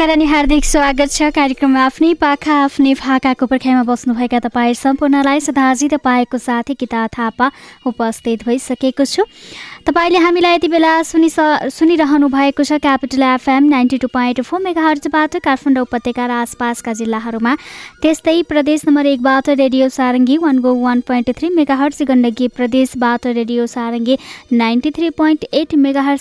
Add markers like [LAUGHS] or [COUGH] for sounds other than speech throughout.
नमस्कार अनि हार्दिक स्वागत छ कार्यक्रममा आफ्नै पाखा आफ्नै भाकाको पर्खाइमा बस्नुभएका तपाईँ सम्पूर्णलाई सदाजी तपाईँको साथी किता थापा उपस्थित भइसकेको छु। तपाईँले हामीलाई यति बेला सुनि सुनिरहनु भएको छ capital FM ninety two point four mega हर्जबाट Kathmandu उपत्यका र आसपासका जिल्लाहरूमा। त्यस्तै प्रदेश नम्बर एकबाट radio Sarangi one go one point three mega Gandaki प्रदेशबाट radio Sarangi ninety three point eight mega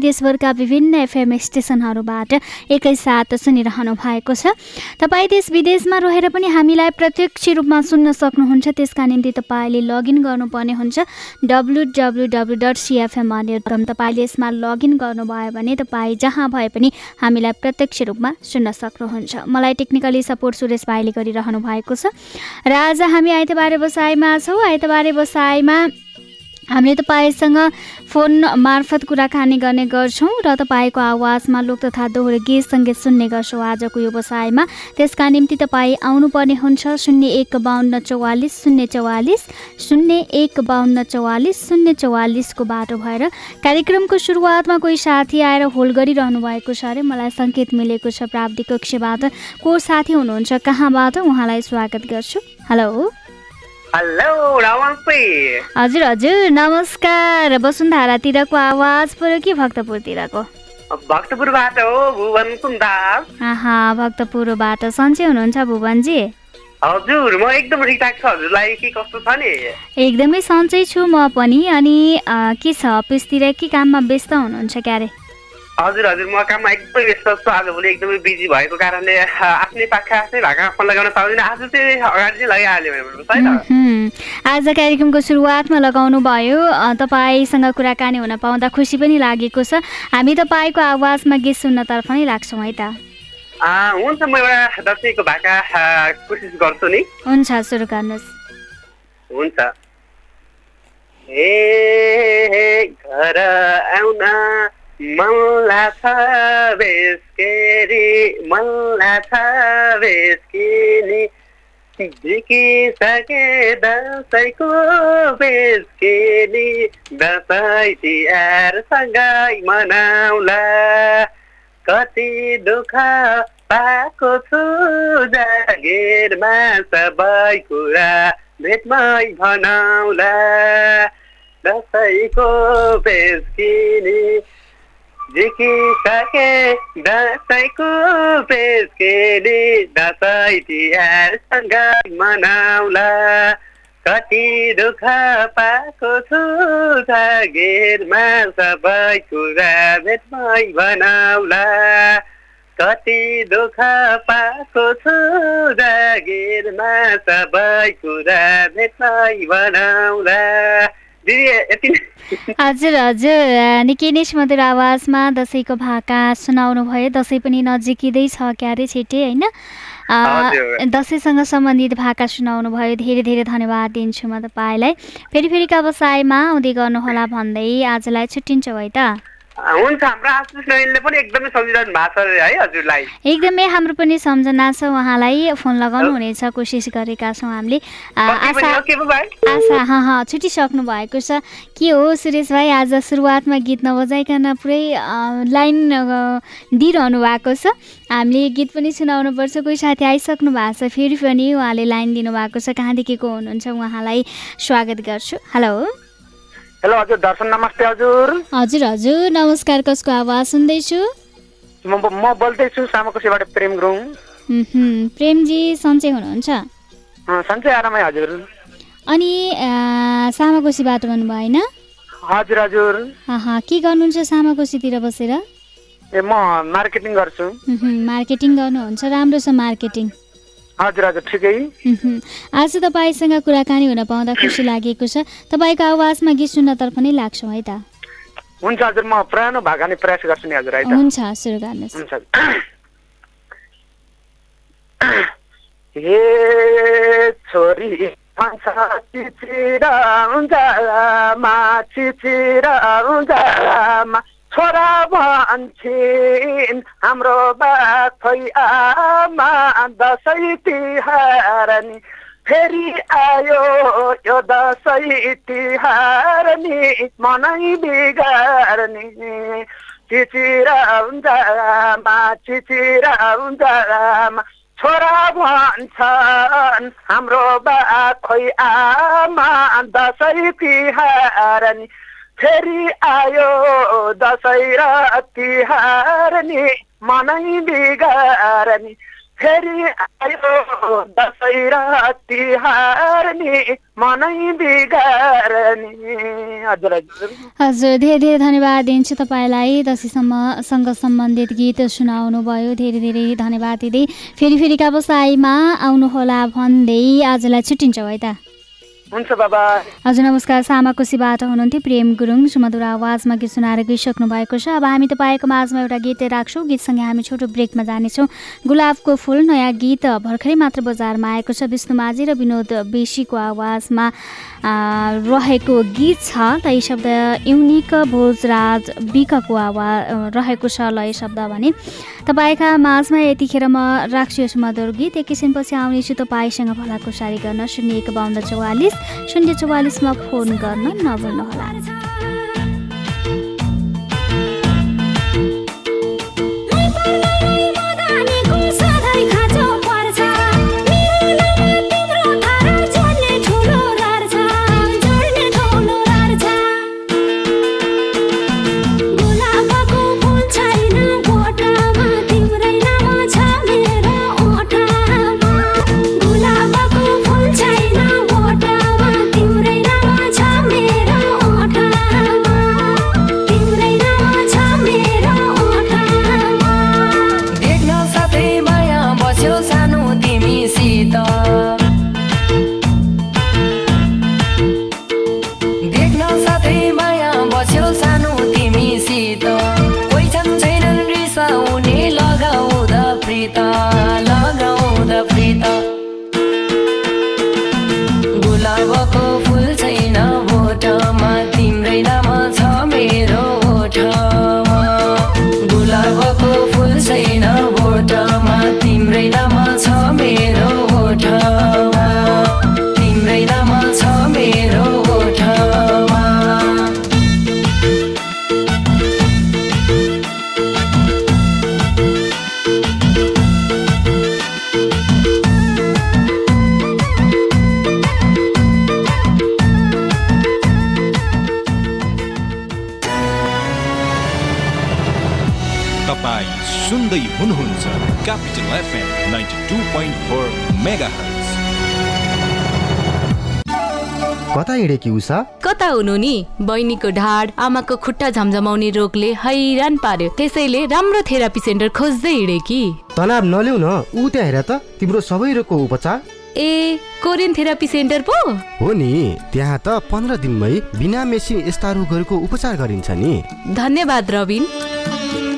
देशभरका विभिन्न एफएम स्टेसनहरूबाट एकैसाथ सुनिरहनु भएको छ। तपाईँ देश विदेशमा रहेर पनि हामीलाई प्रत्यक्ष रूपमा सुन्न सक्नुहुन्छ त्यसका निम्ति तपाईँले लगइन गर्नुपर्ने हुन्छ। W W W dot CFM com तपाईँले यसमा लगइन गर्नुभयो भने तपाईँ जहाँ भए पनि हामीलाई प्रत्यक्ष रूपमा सुन्न सक्नुहुन्छ। मलाई टेक्निकली सपोर्ट सुरेश भाइले गरिरहनु भएको छ। र आज हामी आइतबारे बसाइमा छौँ। आइतबारे बसाइमा हामीले तपाईँसँग फोन मार्फत कुराकानी गर्ने गर्छौँ र तपाईँको आवाजमा लोक तथा दोहोरो गीत सङ्गीत सुन्ने गर्छौँ आजको व्यवसायमा त्यसका निम्ति तपाईँ आउनुपर्ने हुन्छ शून्य एक बाहन्न चौवालिस शून्य चौवालिस शून्य एक बाहन्न चौवालिस शून्य चौवालिसको बाटो भएर कार्यक्रमको सुरुवातमा कोही साथी आएर होल्ड गरिरहनु भएको छ अरे मलाई सङ्केत मिलेको छ प्राविधिक कक्षबाट। को साथी हुनुहुन्छ कहाँबाट? उहाँलाई स्वागत गर्छु। Hello hello. हजुर हजुर नमस्कार। वसुन्धारातिरको आवाज पऱ्यो कि भक्तपुरतिरको? भक्तपुरबाट हो भुवन सुन्दास। आहा भक्तपुरबाट सन्चै हुनुहुन्छ भुवनजी? हजुर म एकदम ठिकठाक छु। हजुरलाई के कस्तो छ नि? एकदमै सन्चै छु म पनि। अनि के छ? अफिसतिर के काममा व्यस्त हुनुहुन्छ क्यारे? हजुर हजुर म काममा एकदमै व्यस्त छु। आजभोलि एकदमै बिजी भएको कारणले आफ्नै पाखा आफ्नै भाका फोन लगाउन पाउँदिनँ आज चाहिँ अगाडि चाहिँ लगाइहाल्यो। आज कार्यक्रमको सुरुवातमा लगाउनु भयो। तपाईँसँग कुराकानी हुन पाउँदा खुसी पनि लागेको छ। हामी तपाईँको आवाजमा गीत सुन्नतर्फ नै लाग्छौँ है त? हुन्छ म एउटा दसैँको भाका कोसिस गर्छु नि। हुन्छ सुरु गर्नुहोस्। हुन्छ। ए घर आउन मल्ला छ बेसकेरी मल्ला छ बेसकेरी बिकिसके दसैँको बेसकेरी दसैँ तिहार सँगै मनाउला। कति दुःख पाएको छु जागिरमा सबै कुरा भेटमै भनाउला। दसैँको बेसकिनी जिकिसके दसैँको बेसकिनी दसैँ तिहार सँगै मनाउला कति दुःख पाएको छु जागिरमा सबै कुरा भेटमै भनाउला कति दुःख पाएको छु जागिरमा सबै कुरा भेटमै नै। हजुर हजुर। निकै नै सुमधुर आवाजमा दसैँको भाका सुनाउनु भयो दसैँ पनि नजिकै छ क्यारे छिटे होइन। दसैँसँग सम्बन्धित भाका सुनाउनु भयो धेरै धेरै धन्यवाद दिन्छु म तपाईँलाई। फेरि फेरिका व्यवसायमा आउँदै गर्नुहोला भन्दै आजलाई छुट्टिन्छौँ है त। हुन्छ हाम्रो आशिष नयनले पनि एकदमै सम्झिरहनु भएको छ है हजुरलाई। एकदमै हाम्रो पनि सम्झना छ उहाँलाई फोन लगाउनु हुनेछ कोसिस गरेका छौँ हामीले। आशा हो, हाँ छुटिसक्नु भएको छ। के हो सुरेश भाइ आज सुरुवातमा गीत नबजाइकन पुरै लाइन दिइरहनु भएको छ। हामीले गीत पनि सुनाउनुपर्छ कोही साथी आइसक्नु भएको छ फेरि पनि उहाँले लाइन दिनुभएको छ। कहाँदेखि को हुनुहुन्छ उहाँलाई स्वागत गर्छु। हेलो। हेलो हजुर दर्शन नमस्ते हजुर। हजुर हजुर नमस्कार कसको आवाज सुन्दैछु? म म बोल्दैछु सामकोसीबाट प्रेम गुरुङ। प्रेमजी सन्चै हुनुहुन्छ? सन्चै आरामै हजुर। अनि सामाकोसीबाट भन्नुभयो होइन हजुर हजुर। के गर्नुहुन्छ सामाकोसीतिर बसेर? ए म मार्केटिङ गर्छु। मार्केटिङ गर्नुहुन्छ राम्रो छ मार्केटिङ। हजुर हजुर ठिकै। आज तपाईँसँग कुराकानी हुन पाउँदा खुसी लागेको छ। तपाईँको आवाजमा गीत सुन्नतर्फ नै लाग्छौँ है त। हुन्छ हजुर म पुरानो भाका नै प्रयास गर्छु नि हजुर हुन्छ सुरु गर्नुहोस्। हुन्छ। हे छोरी भन्छ चिचिरा उन्जालामा चिचिरा उन्जालामा छोरा भन्छन् हाम्रो बाखै आमा दसैँ तिहार नि फेरि आयो यो दसैँ तिहार नि मनै बिगार्ने। चिचिरा उन्जालामा चिचिरा उन्जालामा छोरा भन्छन् हाम्रो बा खोइ आमा दसैँ तिहार नि फेरि आयो दसैँ र तिहार नि मनै बिगार नि फेरि आयो दसैँ र तिहार नि मनै बिगार नि हजुर। हजुर धेरै धेरै धन्यवाद दिन्छु तपाईँलाई दसैँसम्मसँग सम्बन्धित गीत सुनाउनु भयो धेरै धेरै धन्यवाद दिँदै। फेरि फेरिका बसाइमा आउनुहोला भन्दै आजलाई छुट्टिन्छौँ है त। हुन्छ बाबा। हजुर नमस्कार। सामाकोसीबाट हुनुहुन्थ्यो प्रेम गुरुङ। सुमधुर आवाजमा गीत सुनाएर गइसक्नु भएको छ। अब हामी तपाईँको माझमा एउटा गीत राख्छौँ। गीतसँगै हामी छोटो ब्रेकमा जानेछौँ। गुलाबको फुल नयाँ गीत भर्खरै मात्र बजारमा आएको छ। विष्णु माझी र विनोद बेसीको आवाजमा। रहेको गीत छ लय शब्द युनिक भोजराज विकको आवाज रहेको छ लय शब्द भने। तपाईँका माझमा यतिखेर म राख्छु यस मधुर गीत। एकैछिनपछि आउनेछु तपाईँसँग भलाको सारी गर्न। शून्य एक बाहन्न चौवालिस शून्य चौवालिसमा फोन गर्न नभुल्नुहोला। कता हिँडेकी उषा? कता हुनु नि? बहिनीको ढाड आमाको खुट्टा झमझमाउने रोगले हैरान पार्यो। त्यसैले राम्रो थेरापी सेन्टर खोज्दै हिँडे कि। तनाव नल्याउ न ऊ त्यहाँ हेर त तिम्रो सबै रोगको उपचार। ए कोरियन थेरापी सेन्टर पो? हो नि त्यहाँ त पन्ध्र दिनमै बिना मेसिन यस्ता रोगहरूको उपचार गरिन्छ नि। धन्यवाद Rabin.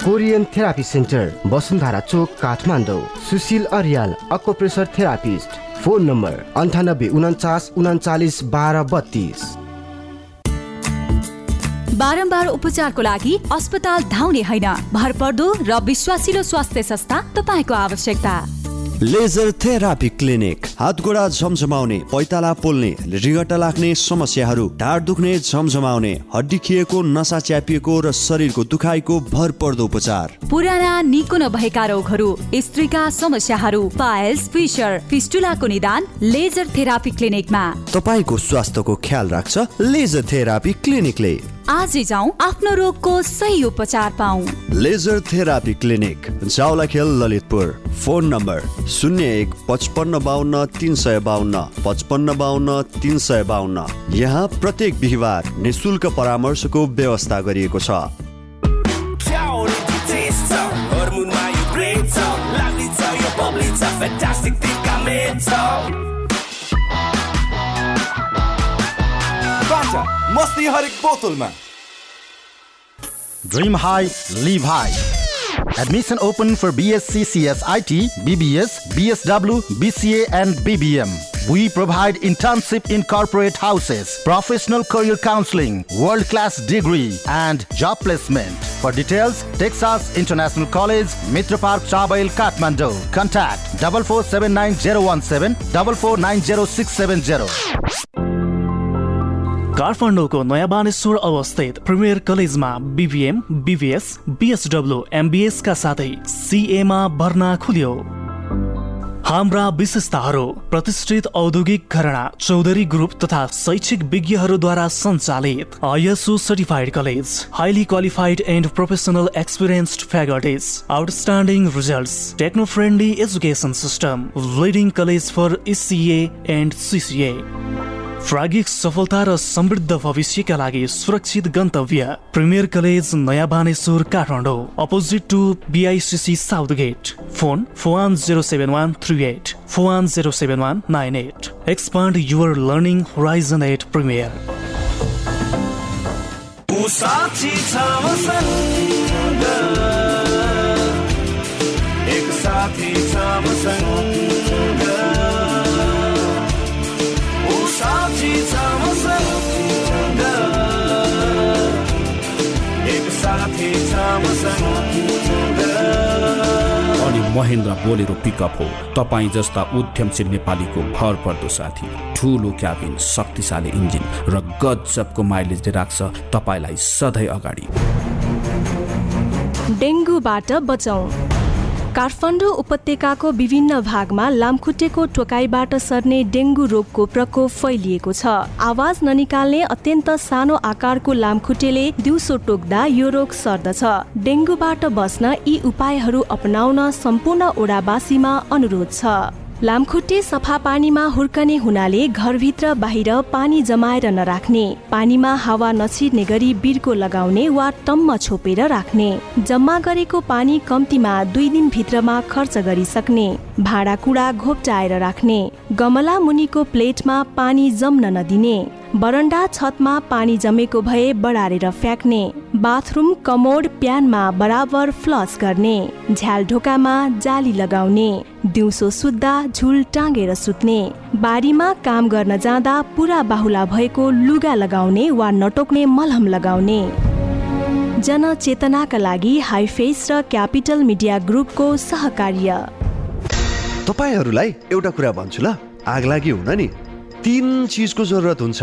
Korean therapy centre Basundhara चोक Kathmandu. Sushil Aryal acupressure therapist. Phone number अन्ठानब्बे उन्चास उन्चालिस बाह्र बत्तिस। बारम्बार उपचारको लागि अस्पताल धाउने होइन। भरपर्दो र विश्वासिलो स्वास्थ्य संस्था तपाईँको आवश्यकता। लेजर थेरापी क्लिनिक हात गोडा झमझमाउने पैताला पोल्ने रिगटा लाग्ने समस्याहरू ढाड दुख्ने झमझमाउने हड्डी खिएको नसा च्यापिएको र शरीरको दुखाइको भरपर्दो उपचार। पुराना निको नभएका रोगहरू स्त्रीका समस्याहरू पाइल्स फिसर फिस्टुलाको निदान लेजर थेरापी क्लिनिकमा तपाईँको स्वास्थ्यको ख्याल राख्छ लेजर थेरापी क्लिनिकले आजै जाउँ आफ्नो रोगको सही उपचार पाऊ laser therapy clinic Jawalakhel Lalitpur. Phone number शून्य एक पचपन्न बाहन्न तिन सय बाहन्न पचपन्न बाहन्न तिन सय बाहन्न यहाँ प्रत्येक बिहिबार निशुल्क परामर्शको व्यवस्था गरिएको छ। Laglica, jag मस्ती हरेक बोतलमा Dream high, live high. Admission open for BSc CS IT, BBS, BSW, BCA, and BBM. We provide internship in corporate houses, professional career counseling, world class degree, and job placement. For details, Texas International College, Mitra Park, Chabail, Kathmandu. Contact 4479017 4490670. काठमाडौँको नयाँ बानेश्वर अवस्थित premier कलेजमा BBM BBS BSW एमबिएसका साथै CMA भर्ना खुल्यो। हाम्रा विशेषताहरू प्रतिष्ठित औद्योगिक घरणा चौधरी ग्रुप तथा शैक्षिक विज्ञहरूद्वारा सञ्चालित ISO certified college highly qualified and professional experienced faculties outstanding results techno friendly education system leading college for ACA and CCA प्रागिक सफलता र समृद्ध भविष्यका लागि सुरक्षित गन्तव्य प्रिमियर कलेज नयाँ Baneshwor Kathmandu opposite to BICC south gate phone four one zero seven one three eight four one zero seven one nine eight. Expand your learning horizon at premier एक साथी छ अनि महेन्द्र बोलेरो पिकअप हो। तपाईँ जस्ता उद्यमशील नेपालीको भर पर्दो साथी ठुलो क्याबिन शक्तिशाली इन्जिन र गजबको माइलेजले राख्छ तपाईँलाई सधैँ अगाडि। डेङ्गुबाट बचाउ। काठमाडौँ उपत्यकाको विभिन्न भागमा लामखुट्टेको टोकाइबाट सर्ने डेङ्गु रोगको प्रकोप फैलिएको छ। आवाज ननिकाल्ने अत्यन्त सानो आकारको लामखुट्टेले दिउँसो टोक्दा यो रोग सर्दछ। डेङ्गुबाट बस्न यी उपायहरू अपनाउन सम्पूर्ण ओडावासीमा अनुरोध छ। लामखुट्टे सफा पानीमा हुर्कने हुनाले घरभित्र बाहिर पानी जमाएर नराख्ने पानीमा हावा नछिर्ने गरी बिर्को लगाउने वा टम्म छोपेर राख्ने जम्मा गरेको पानी कम्तीमा दुई दिन भित्रमा खर्च गरिसक्ने भाँडाकुँडा घोप्टाएर राख्ने गमला मुनिको प्लेटमा पानी जम्न नदिने। बरन्डा छतमा पानी जमेको भए बढारेर फ्याँक्ने बाथरुम कमोड प्यानमा बराबर फ्लस गर्ने झ्याल ढोकामा जाली लगाउने दिउँसो सुत्दा झुल टाँगेर सुत्ने बारीमा काम गर्न जाँदा पुरा बाहुला भएको लुगा लगाउने वा नटोक्ने मलहम लगाउने। जनचेतनाका लागि हाइफेस र क्यापिटल मिडिया ग्रुपको सहकार्य। तपाईँहरूलाई एउटा कुरा भन्छु ल। आग लागि हुन नि। तिन चिजको जरुरत हुन्छ।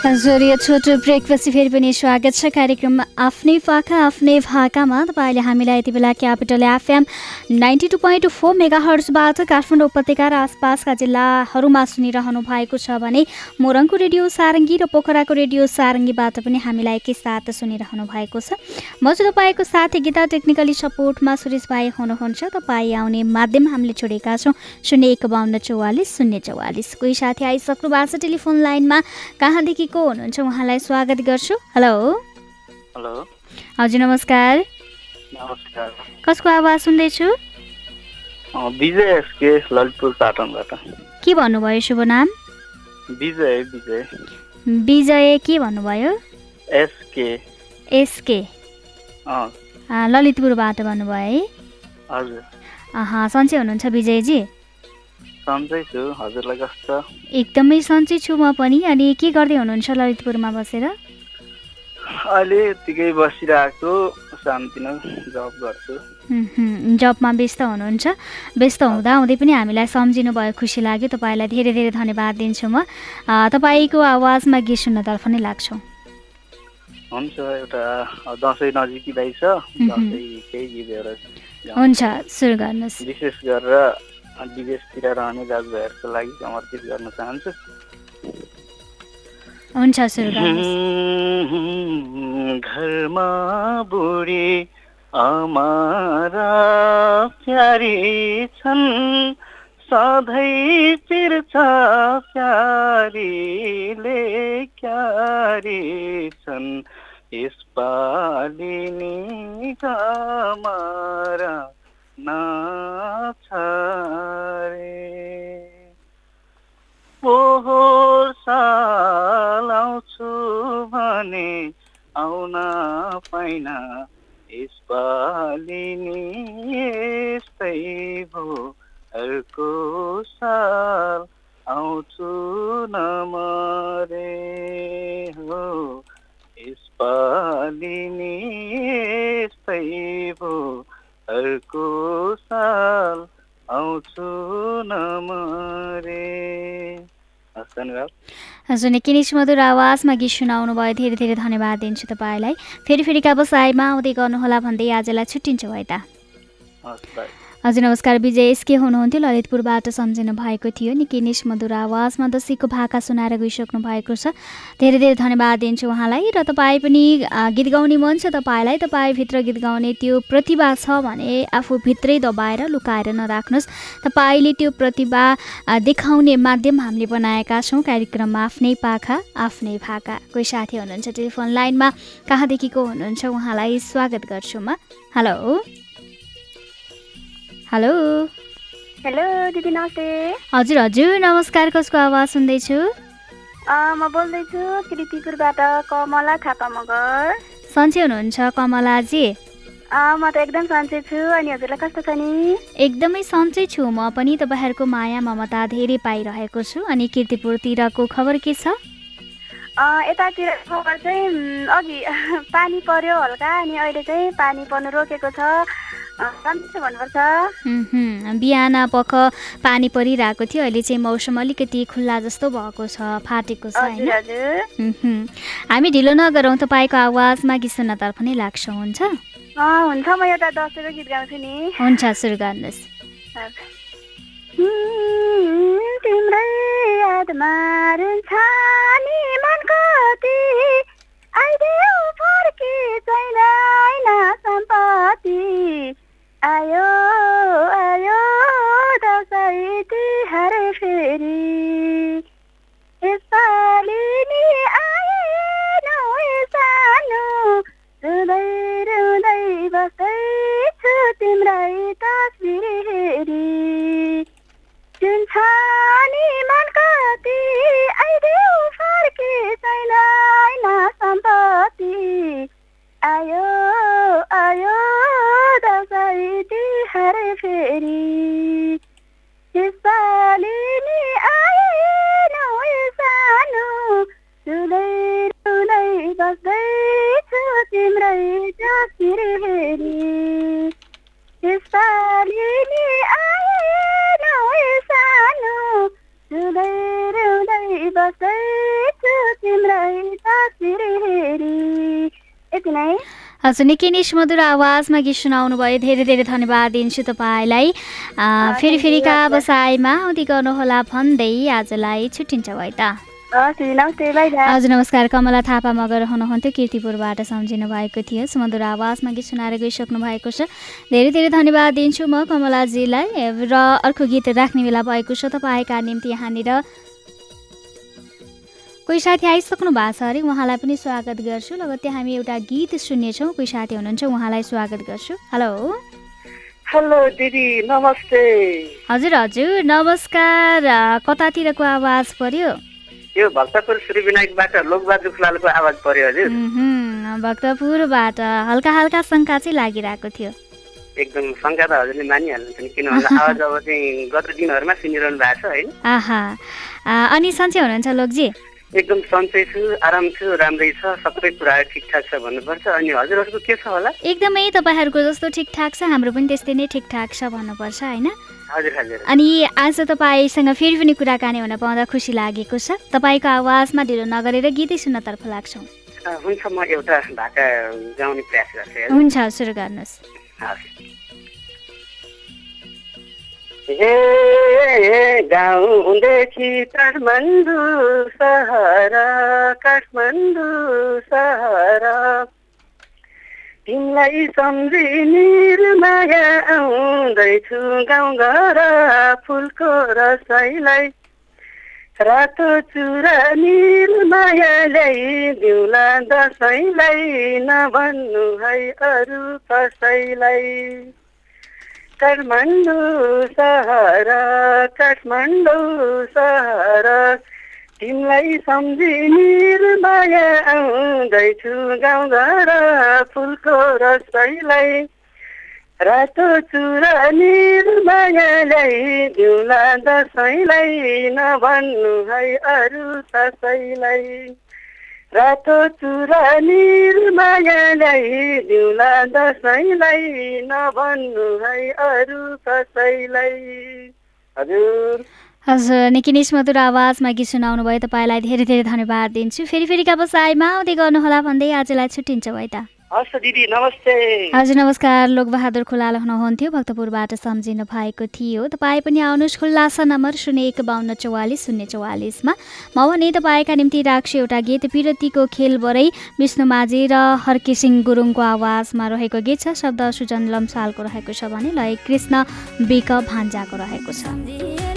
हजुर यो छोटो ब्रेकपछि फेरि पनि स्वागत छ कार्यक्रममा आफ्नै पाखा आफ्नै भाकामा। तपाईँले हामीलाई यति बेला capital FM ninety two point four mega हर्सबाट Kathmandu उपत्यका र आसपासका जिल्लाहरूमा सुनिरहनु भएको छ भने मोरङको रेडियो सारङ्गी र पोखराको रेडियो सारङ्गीबाट पनि हामीलाई एकैसाथ सुनिरहनु भएको छ। म चाहिँ तपाईँको साथी गीता टेक्निकली सपोर्टमा सुरेश भाइ हुनुहुन्छ। तपाईँ आउने माध्यम हामीले छोडेका छौँ। शून्य एक बाहन्न चौवालिस शून्य चौवालिस। कोही साथी आइसक्नु भएको छ टेलिफोन लाइनमा? कहाँदेखि को हुनुहुन्छ उहाँलाई स्वागत गर्छु। हेलो। हेलो। हजुर नमस्कार। नमस्कार। कसको आवाज सुन्दैछु? अँ, विजय एसके ललितपुर पाटनबाट। के भन्नुभयो शुभ नाम? विजय विजय। विजय के भन्नुभयो? एसके। एसके। ललितपुरबाट भन्नुभयो है? हजुर। सन्चै हुनुहुन्छ विजयजी। सन्चै छु हजुरलाई कस्तो? एकदमै सन्चै छु म पनि। अनि के गर्दै हुनुहुन्छ ललितपुरमा बसेर? अहिले यत्तिकै बसिरहेको शान्ति नै जब गर्छु। जबमा व्यस्त हुनुहुन्छ? व्यस्त हुँदा हुँदै पनि हामीलाई सम्झिनु भयो खुसी लाग्यो। तपाईँलाई धेरै धेरै धन्यवाद दिन्छु म। तपाईँको आवाजमा गीत सुन्नतर्फ नै लाग्छौँ। हुन्छ एउटा दसैँ। हुन्छ सुरु गर्नुहोस्। विशेष गरेर विदेशतिर रहने दाजुभाइहरूको लागि समर्पित गर्न चाहन्छु। हुन्छ घरमा बुढी अमारा प्यारी छन् सधैँ चिर्छ प्यारीले क्यारी छन्। यसपालि नि कमारा नाछारे साल आउँछु भने आउन पाइन यसपालि नि यस्तै भो अर्को साल आउँछु न मरे हो यसपालि नि यस्तै भो अर्को साल आउँछु न मरे हस् धन्यवाद। हजुर निकै नै सुमधुर आवाजमा गीत सुनाउनु भयो। धेरै धेरै धन्यवाद दिन्छु तपाईँलाई। फेरि फेरिका बसाइमा आउँदै गर्नुहोला भन्दै आजलाई छुट्टिन्छु है त। हजुर नमस्कार विजय एसके हुनुहुन्थ्यो। ललितपुरबाट सम्झिनु भएको थियो। निकै नै मधुर आवाजमा दसीको भाका सुनाएर गइसक्नु भएको छ। धेरै धेरै धन्यवाद दिन्छु उहाँलाई र तपाईँ पनि गीत गाउने मन छ तपाईँलाई। तपाईँभित्र गीत गाउने त्यो प्रतिभा छ भने आफूभित्रै दबाएर लुकाएर नराख्नुहोस्। तपाईँले त्यो प्रतिभा देखाउने माध्यम हामीले बनाएका छौँ। कार्यक्रममा आफ्नै पाखा आफ्नै भाका। कोही साथी हुनुहुन्छ टेलिफोन लाइनमा? कहाँदेखि को हुनुहुन्छ? उहाँलाई स्वागत गर्छु म। हेलो। हेलो। हेलो दिदी नमस्ते। हजुर हजुर नमस्कार कसको आवाज सुन्दैछु म बोल्दैछु कृतिपुरबाट कमला थापा मगर। सन्चै हुनुहुन्छ कमलाजी म त एकदम सन्चै छु अनि हजुरलाई कस्तो छ नि? एकदमै सन्चै छु म पनि तपाईँहरूको माया ममता धेरै पाइरहेको छु अनि किर्तिपुरतिरको खबर के छ? यतातिर खबर चाहिँ अघि [LAUGHS] पानी पर्यो हल्का अनि अहिले चाहिँ पानी पर्नु रोकेको छ। बिहान पख पानी परिरहेको थियो अहिले चाहिँ मौसम अलिकति खुल्ला जस्तो भएको छ फाटेको छ होइन। हामी ढिलो नगरौँ तपाईँको आवाजमा गीत सुन्नतर्फ नै लाग्छौँ हुन्छ? हुन्छ म एउटा दसैँको गीत गाउँछु नि। हुन्छ सुरु गर्नुहोस्। तिम्रै यादमा रुन्छ नि मन कति। आइदेऊ फर्की छैन सम्पत्ति। हजुर निकै नै सुमधुर आवाजमा गीत सुनाउनु भयो। धेरै धेरै धन्यवाद दिन्छु तपाईँलाई। फेरि फेरिका बसाइमा आउँदै गर्नुहोला भन्दै आजलाई छुट्टिन्छ भयो त। हजुर नमस्कार। कमला थापा मगर हुनुहुन्थ्यो किर्तिपुरबाट सम्झिनु भएको थियो। सुमधुर आवाजमा गीत सुनाएर गइसक्नु भएको छ। धेरै धेरै धन्यवाद दिन्छु म कमलाजीलाई। र अर्को गीत राख्ने बेला भएको छ तपाईँका निम्ति यहाँनिर। कोही साथी आइसक्नु भएको छ अरे उहाँलाई पनि स्वागत गर्छु। लगत्तै हामी एउटा गीत सुन्नेछौँ कोही साथी हुनुहुन्छ उहाँलाई स्वागत गर्छु। हेलो। हेलो दिदी नमस्ते। हजुर हजुर नमस्कार। कतातिरको आवाज पर्यो? यो भक्तपुर श्री विनायकबाट लोकबहादुर खुलालको आवाज पर्यो हजुर। भक्तपुरबाट। हल्का हल्का शङ्का चाहिँ लागिरहेको थियो। एकदम शङ्का त हजुरले मानिहाल्नुहुन्छ नि किन भन्दा [LAUGHS] आवाज अब चाहिँ गत दिनहरूमा सुनिरहनु भएको छ होइन? आहा। अनि सन्चै हुनुहुन्छ लोकजी? एकदम सन्चै छु आराम छु राम्रै छ सबै कुराहरू ठिकठाक छ भन्नुपर्छ। अनि हजुरहरूको के छ होला? एकदमै तपाईँहरूको जस्तो ठिकठाक छ हाम्रो पनि त्यस्तै नै ठिकठाक छ भन्नुपर्छ होइन? अनि आज तपाईँसँग फेरि पनि कुराकानी हुन पाउँदा खुसी लागेको छ। तपाईँको आवाजमा ढिलो नगरेर गीतै सुन्नतर्फ लाग्छौँ। हुन्छ म एउटा भाका गाउने प्रयास गर्छु। हुन्छ सुरु गर्नुहोस्। हस्। हे गाउँदेखि काठमाडौँ सहर काठमाडौँ सहर। तिमीलाई सम्झी निर्माया आउँदैछु गाउँघर फुलको रसाइलाई रातो चुरा निर्माया ल्याइदिउँला दसैँलाई नभन्नु है अरू कसैलाई। काठमाडौँ सहर काठमाडौँ सहर तिमीलाई सम्झी निर्माया आउँदैछु गाउँघर फुलको रसैलाई रातो चुरा निर्माया ल्याइदिउँला दसैँलाई नभन्नु है अरू कसैलाई रातो चुरा निर्माया ल्याइदिउँला दसैँलाई नभन्नु है अरू कसैलाई हजुर हजुर निकै नै सुमधुर आवाजमा गीत सुनाउनु भयो तपाईँलाई धेरै धेरै धन्यवाद दिन्छु। फेरि फेरिका बसाइमा आउँदै गर्नुहोला भन्दै आजलाई छुट्टिन्छ भयो त। हस् दिदी नमस्ते। हजुर नमस्कार। लोकबहादुर खुलाल हुनुहुन्थ्यो। भक्तपुरबाट सम्झिनु भएको थियो। तपाईँ पनि आउनुहोस् खुल्लासा नम्बर शून्य एक बाहन्न चौवालिस शून्य चौवालिसमा। म भने तपाईँका निम्ति राख्छु एउटा गीत। पिरतीको खेलबाटै विष्णु माझी र हर्केसिंह गुरुङको आवाजमा रहेको गीत छ। शब्द सुजन लम्सालको रहेको छ भने लय कृष्ण बिक भान्जाको रहेको छ।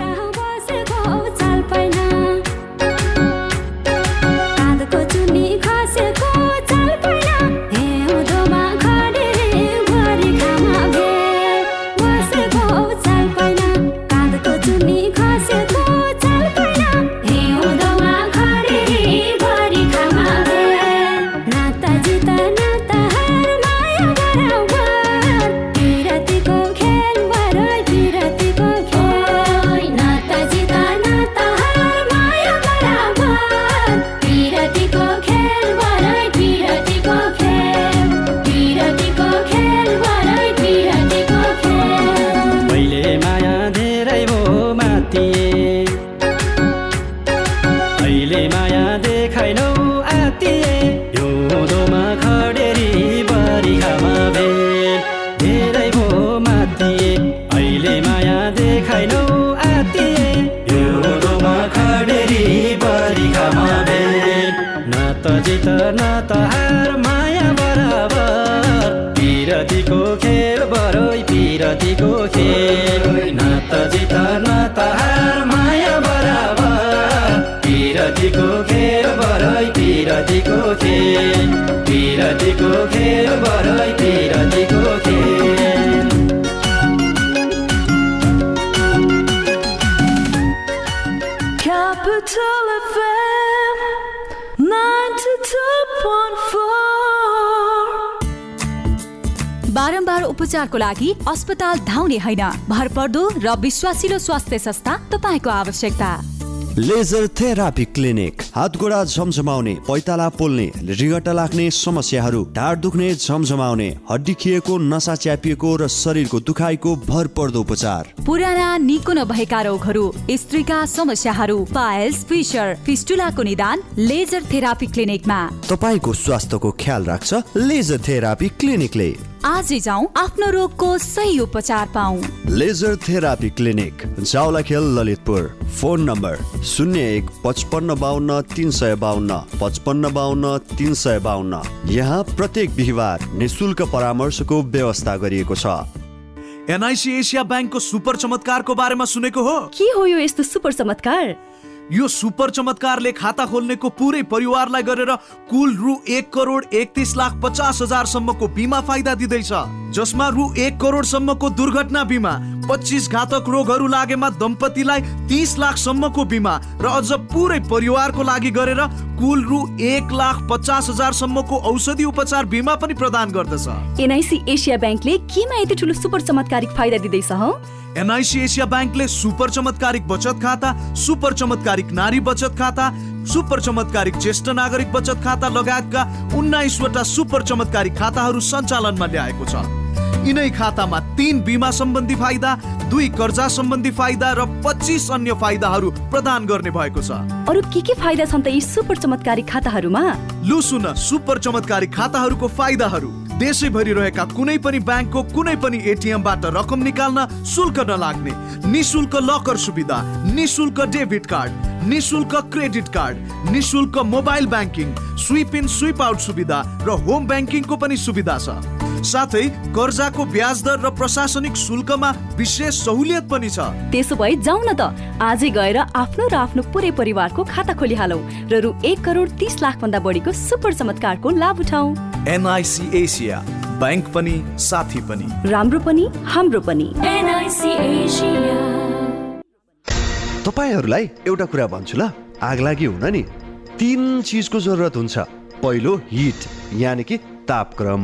पिरतीको खेल बरै पिरतीको खेल। Capital FM 92.4 बारम्बार उपचारको लागि अस्पताल धाउने होइन। भरपर्दो र विश्वासिलो स्वास्थ्य संस्था तपाईँको आवश्यकता। Laser therapy clinic. हात गोडा झमझमाउने पैताला पोल्ने रिगटा लाग्ने समस्याहरू ढाड दुख्ने झमझमाउने हड्डी खिएको नसा च्यापिएको र शरीरको दुखाइको भरपर्दो उपचार। पुराना निको नभएका रोगहरू स्त्रीका समस्याहरू पाइल्स फिसर फिस्टुलाको निदान लेजर थेरापी क्लिनिकमा। तपाईँको स्वास्थ्यको ख्याल राख्छ लेजर थेरापी क्लिनिकले। आजै जाउँ आफ्नो रोगको सही उपचार पाऊ। Laser therapy clinic Jawalakhel Lalitpur. Phone number शून्य एक पचपन्न बाहन्न तिन सय बाहन्न पचपन्न बाहन्न तिन सय बाहन्न यहाँ प्रत्येक बिहिबार निशुल्क परामर्शको व्यवस्था गरिएको छ। एनआइसी एसिया ब्याङ्कको सुपर चमत्कारको बारेमा सुनेको हो? के हो यो यस्तो सुपर चमत्कार? यो सुपर चमत्कारले खाता खोल्नेको पुरै परिवारलाई गरेर कुल रु एक करोड एकतिस लाख पचास हजारसम्मको बिमा फाइदा दिँदैछ। जसमा रु एक करोडसम्मको दुर्घटना बिमा पच्चिस घातक रोगहरू लागेमा दम्पतिलाई तिस लाखसम्मको बिमा र अझ पुरै परिवारको लागि गरेर कुल रु एक लाख पचास हजारसम्मको औषधि उपचार बिमा पनि प्रदान गर्दछ। एनआइसी एसिया ब्याङ्कले केमा यति ठुलो सुपर चमत्कारिक फाइदा दिँदैछ ह? एनआइसी एसिया ब्याङ्कले सुपर चमत्कारिक बचत खाता सुपर चमत्कारिक नारी बचत खाता सुपर चमत्कारिक ज्येष्ठ नागरिक बचत खाता लगायतका उन्नाइसवटा सुपर चमत्कारिक खाताहरू सञ्चालनमा ल्याएको छ। यिनै खातामा तीन बिमा सम्बन्धी फाइदा दुई कर्जा सम्बन्धी फाइदा र पच्चिस अन्य फाइदाहरू प्रदान गर्ने भएको छ। अरू के के फाइदा छन् त यी सुपर चमत्कारिक खाताहरूमा? लु सुन सुपर चमत्कारिक खाताहरूको फाइदाहरू। देशैभरि रहेका कुनै पनि ब्याङ्कको कुनै पनि एटिएमबाट रकम निकाल्न शुल्क नलाग्ने निशुल्क लकर सुविधा निशुल्क डेबिट कार्ड निशुल्क क्रेडिट कार्ड निशुल्क mobile banking swipe in swipe out सुविधा र होम ब्याङ्किङको पनि सुविधा छ। साथै कर्जाको ब्याज दर र प्रशासनिक शुल्कमा विशेष सहुलियत पनि छ। त्यसो भए जाउँ न त। आजै गएर आफ्नो र आफ्नो पुरै परिवारको खाता खोलिहालौ र रु एक करोड तिस लाख भन्दा बढीको सुपर चमत्कारको लाभ उठाउ। एनआइसी एसिया ब्याङ्क पनि साथी पनि। राम्रो पनि हाम्रो पनि। तपाईँहरूलाई एउटा कुरा भन्छु ल। आगलागी हुन नि। तिन चिजको जरुरत हुन्छ। पहिलो हिट यानि कि तापक्रम।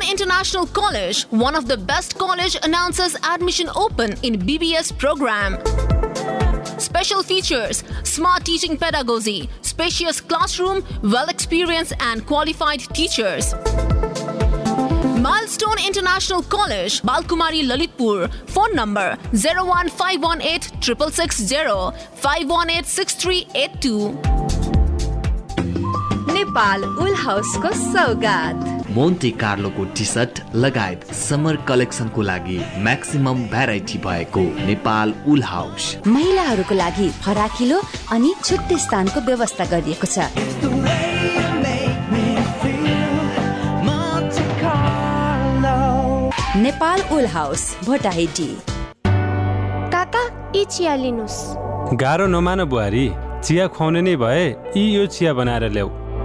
Milestone International College, one of the best college announces admission open in BBS program. Special features, smart teaching pedagogy, spacious classroom, well-experienced and qualified teachers. Milestone International College, Balkumari Lalitpur. Phone number 01518 660 518 6382. Nepal ul हाउसको Saugat Monte कार्लोको T shirt लगायत summer कलेक्सनको लागि maximum variety भएको नेपाल उल house महिलाहरूको लागि फराकिलो अनि छुट्टै स्थानको व्यवस्था गरिएको छ। नेपाल उल हाउस भोटाहेटी काका यी चिया लिनुहोस्। गाह्रो नमान बुहारी चिया खुवाउने नै भए यी यो चिया बनाएर ल्याऊ।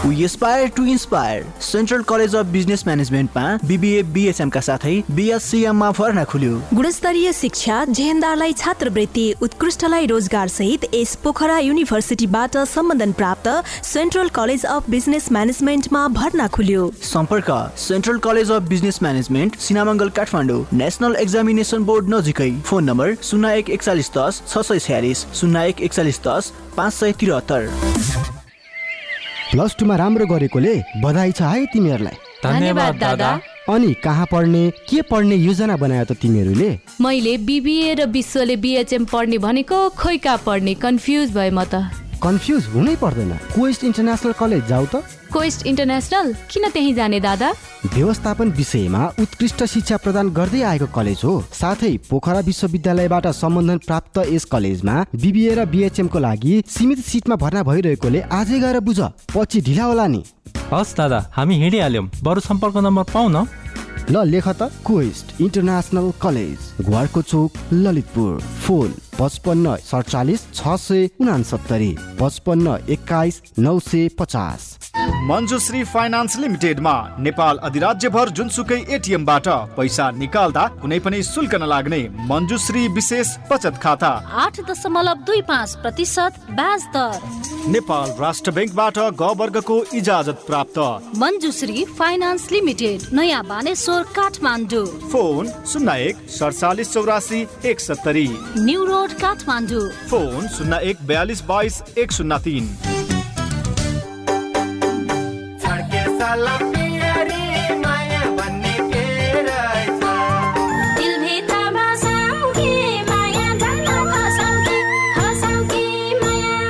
Aspire to inspire. Central college of business म्यानेजमेन्टमा BBA बिएचएमका साथै बिएससिएममा भर्ना खुल्यो। गुणस्तरीय शिक्षा जेहेन्दारलाई छात्रवृत्ति उत्कृष्टलाई रोजगार सहित यस पोखरा युनिभर्सिटीबाट सम्बन्धन प्राप्त सेन्ट्रल कलेज अफ बिजनेस म्यानेजमेन्टमा भर्ना खुल्यो। सम्पर्क central college of business management Sinamangal Kathmandu national examination board नजिकै। फोन नम्बर शून्य एक एकचालिस दस छ सय छ्यालिस शून्य एक एकचालिस दस पाँच सय त्रिहत्तर। प्लस टूमा राम्रो गरेकोले बधाई छ है तिमीहरूलाई। धन्यवाद दादा। अनि कहाँ पढ्ने के पढ्ने योजना बनायो त तिमीहरूले? मैले बिबिए र विश्वले बिएचएम पढ्ने भनेको खोइ कहाँ पढ्ने कन्फ्युज भए म त। कन्फ्युज हुनै पर्दैन। क्वेस्ट इन्टरनेसनल कलेज जाऊ त। Quest international? किन त्यही जाने दादा? व्यवस्थापन विषयमा उत्कृष्ट शिक्षा प्रदान गर्दै आएको कलेज हो। साथै पोखरा विश्वविद्यालयबाट सम्बन्धन प्राप्त यस कलेजमा बिबिए र बिएचएम को लागि सीमित सिटमा भर्ना भइरहेकोले आजै गएर बुझ। पछि ढिला होला नि। हस् दादा हामी हिँडिहाल्यौँ। बरु सम्पर्क नम्बर पाउ न। ल लेख त। Quest international college. घरको चोक ललितपुर। फोन पचपन्न सडचालिस छ सय उनासत्तरी पचपन्न एक्काइस नौ सय पचास। मञ्जुश्री फाइनान्स लिमिटेडमा नेपाल अधिराज्यभर जुनसुकै एटिएमबाट पैसा निकाल्दा कुनै पनि शुल्क नलाग्ने मञ्जुश्री विशेष बचत खाता। आठ दशमलव दुई पाँच प्रतिशत ब्याज दर। नेपाल राष्ट्र ब्याङ्कबाट ग वर्गको इजाजत प्राप्त। मञ्जुश्री फाइनान्स लिमिटेड नयाँ बानेश्वर काठमाडौँ। फोन शून्य एक सडचालिस चौरासी एक सत्तरी न्यु रोड काठमाडौँ फोन शून्य एक बयालिस बाइस एक शून्य तिन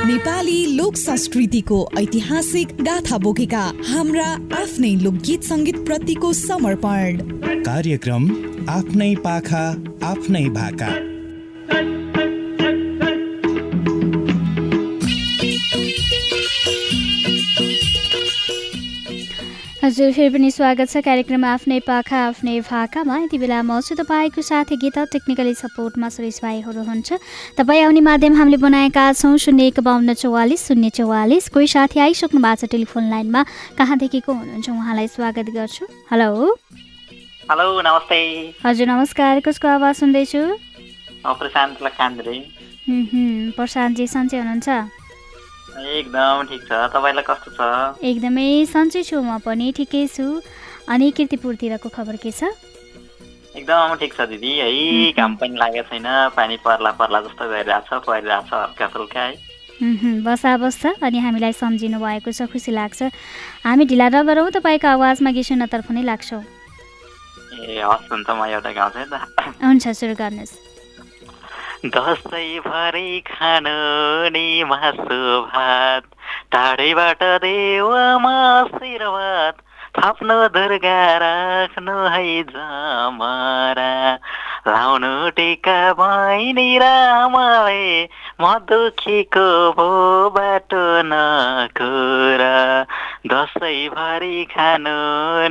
नेपाली लोक संस्कृतिको ऐतिहासिक गाथा बोकेका हाम्रा आफ्नै लोकगीत सङ्गीत प्रतिको समर्पण। कार्यक्रम आफ्नै पाखा आफ्नै भाका। हजुर फेरि पनि स्वागत छ कार्यक्रममा आफ्नै पाखा आफ्नै भाकामा। यति बेला म छु तपाईँको साथै गीत टेक्निकली सपोर्टमा सुरेश भाइहरू हुन्छ तपाईँ आउने माध्यम हामीले बनाएका छौँ शून्य एक बाहन्न चौवालिस शून्य चौवालिस। कोही साथी आइसक्नु भएको छ टेलिफोन लाइनमा कहाँदेखि को हुनुहुन्छ उहाँलाई स्वागत गर्छु। हेलो। हेलो नमस्ते। हजुर नमस्कार। कसको आवाज सुन्दैछु? प्रशान्त प्रशान्तजी सन्चै हुनुहुन्छ? एकदम ठिक छ। तपाईँलाई कस्तो छ? एकदमै सन्चै छु म पनि। ठिकै छु। अनि किर्तिपुरतिरको खबर के छ? एकदम ठिक छ दिदी। है घाम पनि लागेको छैन। पानी पर्ला पर्ला जस्तो गरिरहेछ परिरहेछ हल्का फुल्का है। बसा बस्छ। अनि हामीलाई सम्झिनु भएको छ खुसी लाग्छ। हामी ढिला नगरौँ तपाईँको आवाजमा गीत सुन्नतर्फ नै लाग्छौँ। ए हस् हुन्छ। म एउटा गाउँछु है त। हुन्छ सुरु गर्नुहोस्। दसैँभरि खानु नि मासु भात टाढैबाट देवमा आशीर्वाद थप्नु दुर्गा राख्नु है जमरा। लाउनु टिका बहिनी रामले म दुखीको भो बाटो नकुर। दसैँभरि खानु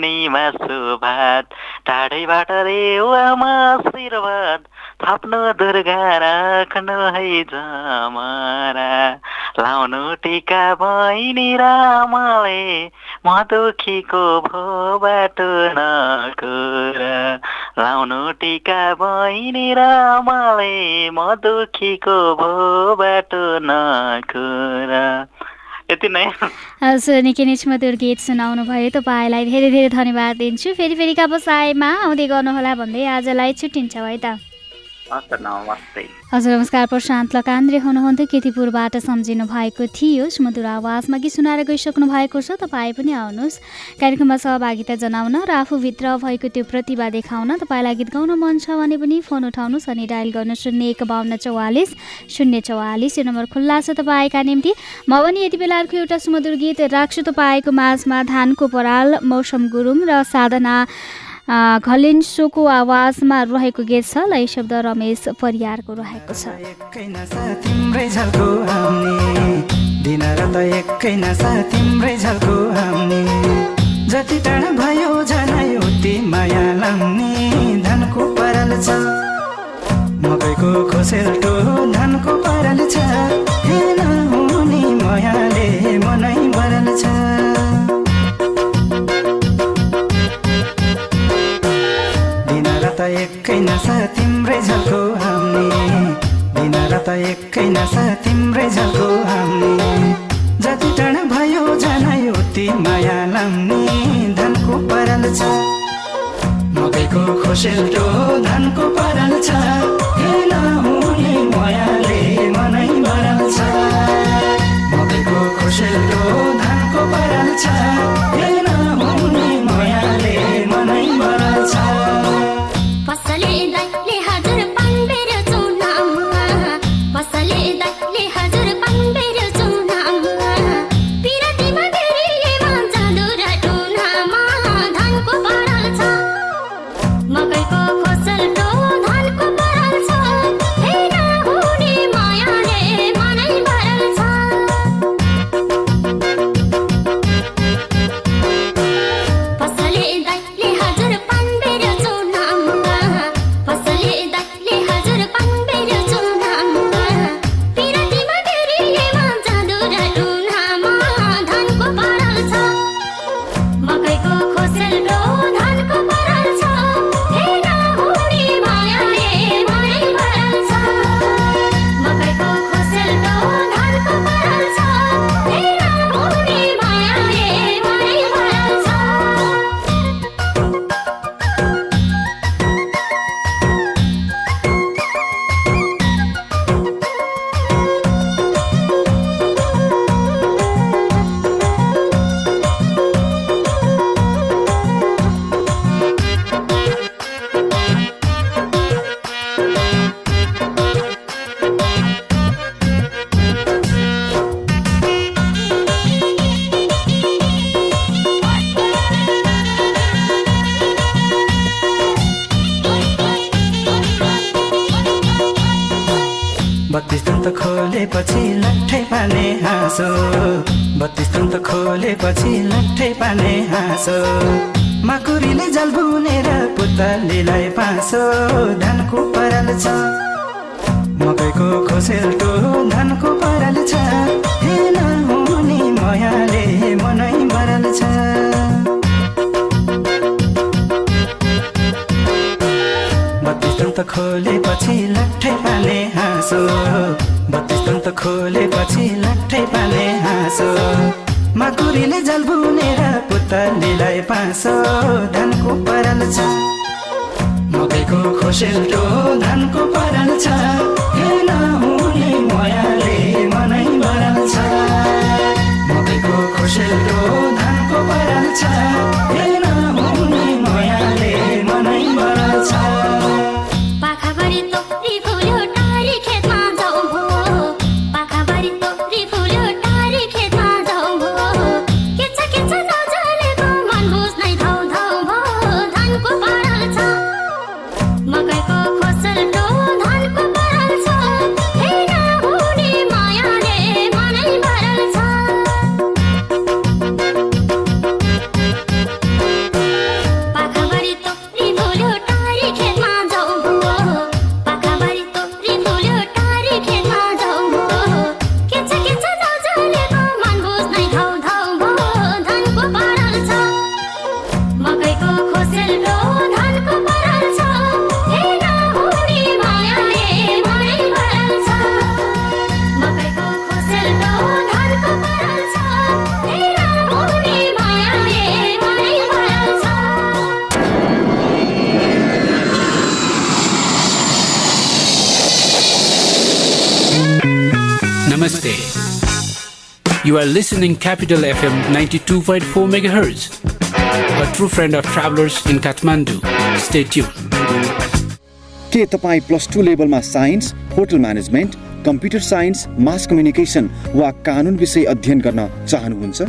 नि मासु भात टाढैबाट देवमा आशीर्वाद थप्नु दुर्गा राख्नु है जमरा। लाउनु टिका बहिनी रामले म दुखीको भो बाटो नकुर। लाउनु टिका बहिनी रामले म दुखीको भो बाटो नकुर। यति नै। हजुर निकै नै मधुर गीत सुनाउनु भयो तपाईँलाई। धेरै धेरै धन्यवाद दिन्छु। फेरि फेरि व्यवसायमा आउँदै गर्नुहोला भन्दै आजलाई छुट्टिन्छौँ है त। त नमस्ते। हजुर नमस्कार प्रशान्त लकान्द्रे हुनुहुन्थ्यो। केतीपुरबाट सम्झिनु भएको थियो। सुमधुर आवाजमा गीत सुनाएर गइसक्नु भएको छ। तपाईँ पनि आउनुहोस्। कार्यक्रममा सहभागिता जनाउन र आफूभित्र भएको त्यो प्रतिभा देखाउन तपाईँलाई गीत गाउन मन छ भने पनि फोन उठाउनुहोस् अनि डायल गर्नु शून्य एक बाहन्न चौवालिस शून्य चौवालिस। यो नम्बर खुल्ला छ तपाईँका निम्ति। म पनि यति बेला अर्को एउटा सुमधुर गीत राख्छु। तपाईँको माझमा धानको पराल मौसम गुरुङ र साधना घलेन्सोको आवाजमा रहेको गीत छ लय शब्द रमेश परियारको रहेको छ। जति टाढा भयो झनै उति माया लाउने। धनको परल छ। मकैको खोसेल्टो धनको परल छ। हेर हुने मायाले एकै नसा तिम्रै झल्को आउने दिन रात एकै नसा तिम्रै झल्को आउने जति टाढा भयो झनै उति माया लाउने धनको परल छ। मकैको खोसेल्टो धनको परल छ। हुने मायाले मनै मकैको धनको परल छ। बत्तिस दन्त खोलेपछि लट्ठै पाने हाँसो। बत्तिस दन्त खोलेपछि लट्ठै पाने हाँसो। माकुरीले जल बुनेर पुतलीलाई पासो। धानको परल छ। मकैको खोसेल्टो धानको दन्त खोलेपछि लट्ठै पाने हाँसो। बत्तिस दन्त खोलेपछि लट्ठै पाने हाँसो। माकुरीले जल बुनेर पुतलीलाई पासो धानको परल छ। मकैको खोसेल्टो धानको परल छ। मायाले मनै छ। मकैको खोसेल्टो धानको परल छ। You are listening Capital FM 92.4 MHz, a true friend of travelers in Kathmandu. Stay tuned. के तपाईँ प्लस टू लेभलमा science hotel management computer science mass communication वा कानुन विषय अध्ययन गर्न चाहनुहुन्छ?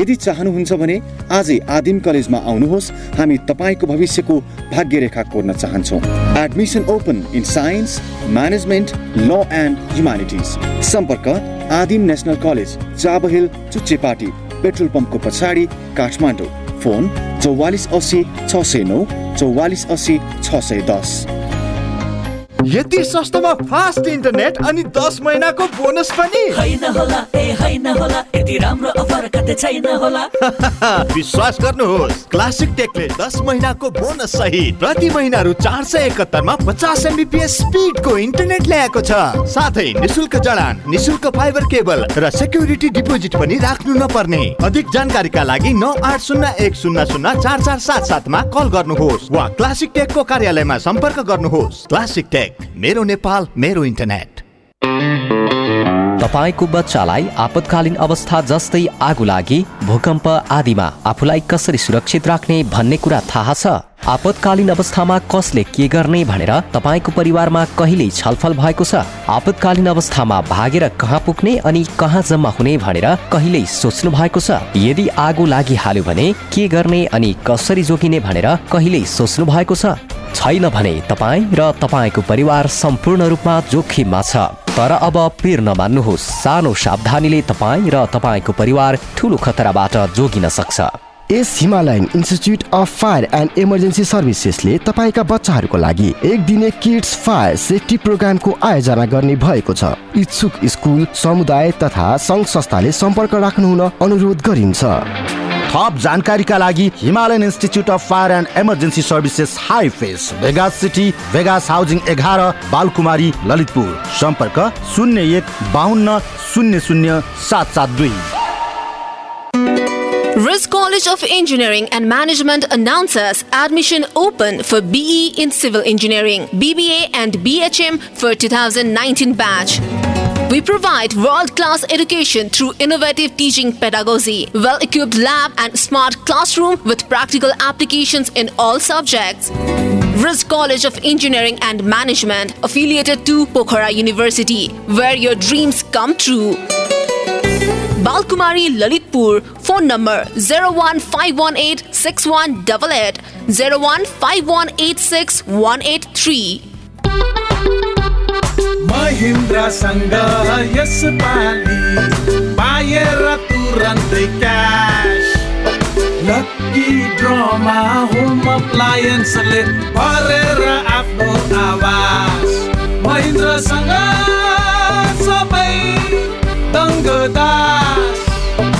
यदि चाहनुहुन्छ भने आजै आदिम कलेजमा आउनुहोस्। हामी तपाईँको भविष्यको भाग्यरेखा कोर्न चाहन्छौँ। Admission open in science management law and humanities सम्पर्क Aadim national college Chabahil Chuchhepati petrol पम्पको पछाडि काठमाडौँ। फोन चौवालिस असी छ सय नौ चौवालिस असी छ सय दस। यति सस्तोमा फास्ट इन्टरनेट अनि दस महिनाको बोनस पनि। विश्वास गर्नुहोस् क्लासिक टेकले दस महिनाको बोनस सहित प्रति महिना रु चार सय एकहत्तरमा पचास एमबिपिएस स्पिडको इन्टरनेट ल्याएको छ। साथै निशुल्क जडान निशुल्क फाइबर केबल र सेक्युरिटी डिपोजिट पनि राख्नु नपर्ने। अधिक जानकारीका लागि नौ आठ शून्य एक शून्य शून्य चार चार सात सातमा कल गर्नुहोस् वा क्लासिक टेकको कार्यालयमा सम्पर्क गर्नुहोस्। Classic tech. मेरो नेपाल मेरो इन्टरनेट तपाईँको बच्चालाई आपतकालीन अवस्था जस्तै आगो लागि भूकम्प आदिमा आफूलाई कसरी सुरक्षित राख्ने भन्ने कुरा थाहा छ? आपतकालीन अवस्थामा कसले के गर्ने भनेर तपाईँको परिवारमा कहिल्यै छलफल भएको छ? आपतकालीन अवस्थामा भागेर कहाँ पुग्ने अनि कहाँ जम्मा हुने भनेर कहिल्यै सोच्नु भएको छ? यदि आगो लागिहाल्यो भने के गर्ने अनि कसरी जोगिने भनेर कहिल्यै सोच्नु भएको छ? छैन भने तपाईँ र तपाईँको परिवार सम्पूर्ण रूपमा जोखिममा छ। तर अब पिर नमान्नुहोस् सानो सावधानीले तपाईँ र तपाईँको परिवार ठुलो खतराबाट जोगिन सक्छ। यस Himalayan institute of fire and emergency सर्भिसेसले तपाईँका बच्चाहरूको लागि एक दिने किड्स फायर सेफ्टी प्रोग्रामको आयोजना गर्ने भएको छ। इच्छुक स्कुल समुदाय तथा सङ्घ संस्थाले सम्पर्क राख्नुहुन अनुरोध गरिन्छ। थप जानकारीका लागि Himalayan institute of fire and emergency services high face Vegas city Vegas housing एघार बालकुमारी ललितपुर। सम्पर्क शून्य एक बाहन्न शून्य शून्य सात सात दुई। RIS College of Engineering and Management announces admission open for BE in Civil Engineering, BBA and BHM for 2019 batch. We provide world class education through innovative teaching pedagogy, well equipped lab, and smart classroom with practical applications in all subjects. RIS College of Engineering and Management, affiliated to Pokhara University, where your dreams come true. Balkumari Lalitpur, phone number 01518 6188 01518 183. महिन्द्रासँग यसपालि पाएर तुरन्तै cash lucky ड्रमा home अप्लायन्सले भरेर आफ्नो आवाज महिन्द्रसँग सबै दङ्गदास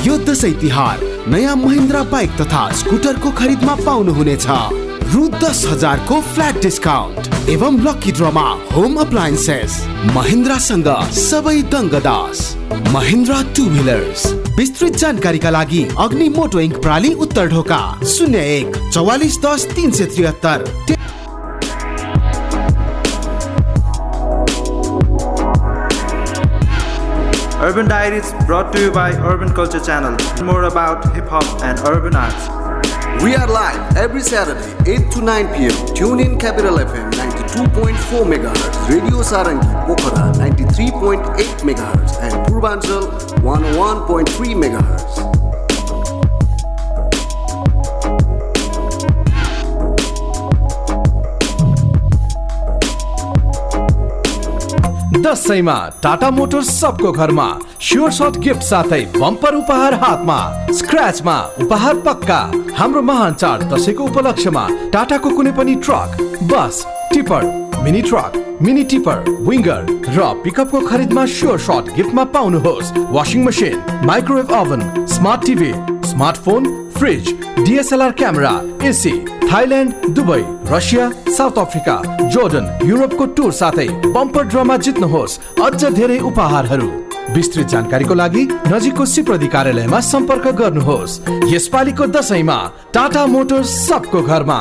यो दसैँ तिहार नयाँ Mahindra bike तथा स्कुटरको खरिदमा पाउनुहुनेछ। रु दस हजारको फ्ल्याट डिस्काउन्ट एवं लकी ड्रमा होम अप्लायन्सेस। महिन्द्रासँग सबै दङ्गदास महिन्द्रा टु व्हिलर्स। विस्तृत जानकारीका लागि अग्नि मोटो इङ्क प्राली उत्तर ढोका शून्य एक चौवालिस दस तिन सय त्रिहत्तर। Urban Diaries brought to you by Urban Culture Channel. More about hip hop and urban arts. We are live every Saturday, 8 to 9 pm. Tune in Capital FM 92.4 MHz, Radio Sarangi, Pokhara 93.8 MHz, and Purbanchal 101.3 MHz. दसैँमा Tata motors सबको घरमा sure shot gift साथै bumper उपहार हातमा स्क्रैचमा उपहार पक्का। हाम्रो महान चाड दसैँको उपलक्ष्यमा टाटाको कुनै पनि truck bus tipper mini truck mini tipper winger र पिकअपको खरिदमा स्योर सर्ट गिफ्टमा पाउनुहोस्। Washing machine microwave oven smart TV smartphone fridge DSLR camera AC Thailand Dubai Russia South Africa Jordan युरोपको tour साथै बम्पर ड्रमा जित्नुहोस्। अझ धेरै उपहारहरू। विस्तृत जानकारीको लागि नजिकको सिप्रदी कार्यालयमा सम्पर्क गर्नुहोस्। यसपालिको दसैँमा टाटा मोटर्स सबको घरमा।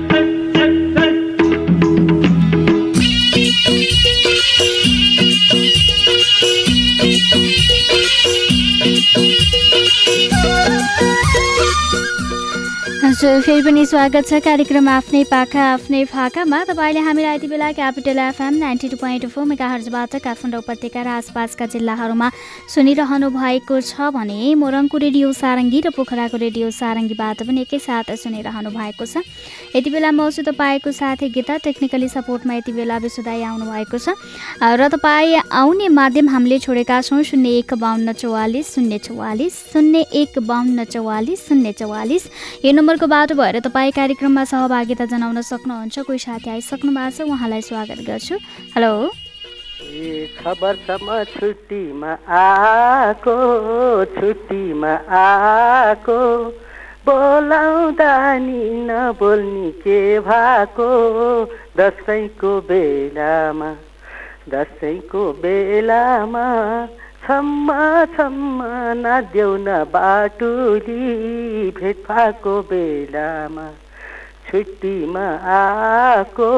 हजुर फेरि पनि स्वागत छ कार्यक्रम आफ्नै पाखा आफ्नै फाकामा तपाईँले हामीलाई यति बेला capital FM ninety two point four mega हर्जबाट Kathmandu उपत्यका र आसपासका जिल्लाहरूमा सुनिरहनु भएको छ भने मोरङको रेडियो सारङ्गी र पोखराको रेडियो सारङ्गीबाट पनि एकैसाथ सुनिरहनु भएको छ। यति बेला मौसु तपाईँको साथै गीता टेक्निकली सपोर्टमा यति बेला विशुदाई आउनु भएको छ। र तपाईँ आउने माध्यम हामीले छोडेका छौँ शून्य एक बाहन्न चौवालिस शून्य चौवालिस शून्य एक बाहन्न चौवालिस शून्य चौवालिस। यो नम्बरको बाटो भएर तपाईँ कार्यक्रममा सहभागिता जनाउन सक्नुहुन्छ। कोही साथी आइसक्नु भएको छ उहाँलाई स्वागत गर्छु। हेलो। ए छ छुट्टीमा आएको छुट्टीमा आएको। बोलाउँदा नि नबोल्ने के भएको? दसैँको बेलामा दसैँको बेलामा छम्म छम्म नदेऊ न बाटुली भेट भएको बेलामा। छुट्टीमा आएको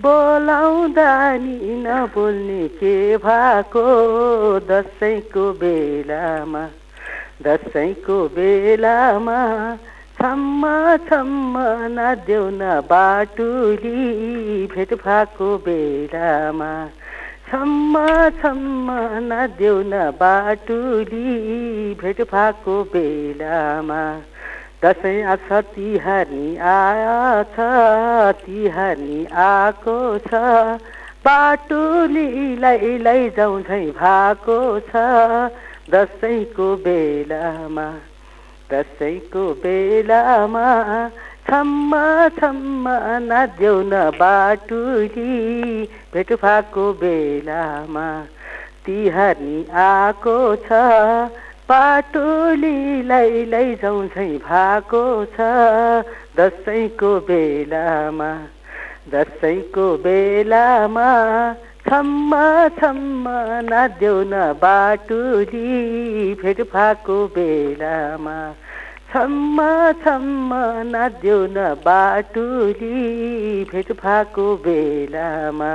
बोलाउँदा नि नबोल्ने के भएको? दसैँको बेलामा दसैँको बेलामा छम्म छम्म नदेऊ न बाटुली भेट भएको बेलामा। छम्म छम्म नदेऊ न बाटुली भेट भएको बेलामा। दसैँ आछ तिहार नि आछ तिहार नि आएको छ। बाटुलीलाई लैजाउँ झै भएको छ दसैँको बेलामा। दसैँको बेलामा छम्म छम्म नदेऊ न बाटुली। भेट भएको बेलामा तिहार आएको छ। बाटुलीलाई लैजाउँ झै भएको छ। दसैँको बेलामा दसैँको बेलामा छम्म छम्म नदेऊ न बाटुली। भेट भएको बेलामा। छम्म छम्म नदेऊ न बाटुली भेट भएको बेलामा।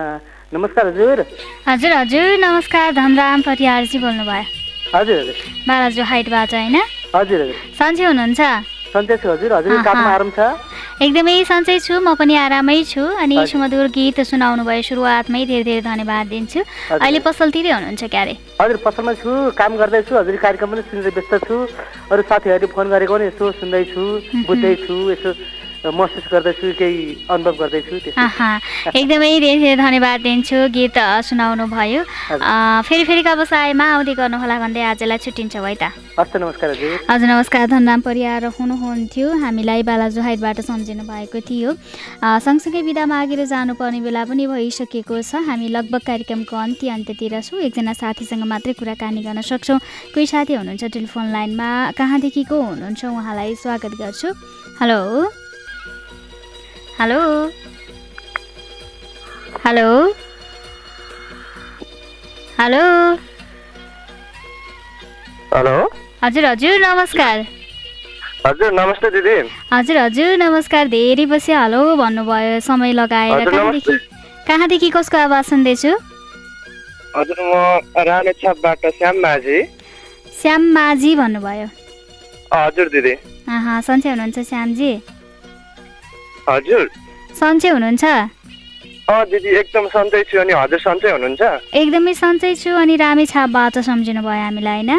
नमस्कार हजुर। हजुर हजुर नमस्कार धनराम परियारजी बोल्नुभयो। हजुर हजुर। बालाजु हाइटबाट होइन? हजुर हजुर। सन्चै हुनुहुन्छ? एकदमै सन्चै छु म पनि आरामै छु। अनि। सुमधुर गीत सुनाउनु भयो सुरुवातमै धेरै धेरै धन्यवाद दिन्छु। अहिले पसलतिरै हुनुहुन्छ क्यारे? हजुर पसलमा छु काम गर्दैछु हजुर कार्यक्रम पनि सुनेर व्यस्त छु। अरू साथीहरूले फोन गरेको पनि यसो सुन्दैछु बुझ्दैछु यसो महसुस गर्दैछु केही अनुभव गर्दैछु एकदमै धेरै धेरै धन्यवाद दिन्छु गीत सुनाउनु भयो। फेरि फेरि व्यवसायमा आउँदै गर्नुहोला भन्दै आजलाई छुट्टिन्छौँ है त। हस् नमस्कार हजुर। नमस्कार। धनराम परियार हुनुहुन्थ्यो। हामीलाई बालाजु हाइटबाट सम्झिनु भएको थियो। सँगसँगै बिदा मागेर जानुपर्ने बेला पनि भइसकेको छ। हामी लगभग कार्यक्रमको अन्त्य अन्त्यतिर छौँ। एकजना साथीसँग मात्रै कुराकानी गर्न सक्छौँ। कोही साथी हुनुहुन्छ टेलिफोन लाइनमा। कहाँदेखि को हुनुहुन्छ उहाँलाई स्वागत गर्छु। Hello. Hello hello hello hello हजुर हजुर नमस्कार। हजुर नमस्ते दिदी। हजुर हजुर नमस्कार। धेरै पछि हेलो भन्नुभयो समय लगाएर। कहाँदेखि कहाँदेखि कसको आवाज सुन्दैछु? हजुर म रामेछापबाट श्याम माझी। श्याम माझी भन्नुभयो। हजुर दिदी। सन्चै हुनुहुन्छ श्यामजी? हजुर सन्चै हुनुहुन्छ अँ दिदी एकदम सन्चै छु अनि हजुर सन्चै हुनुहुन्छ एकदमै सन्चै छु अनि रामेछापबाट सम्झिनु भयो हामीलाई होइन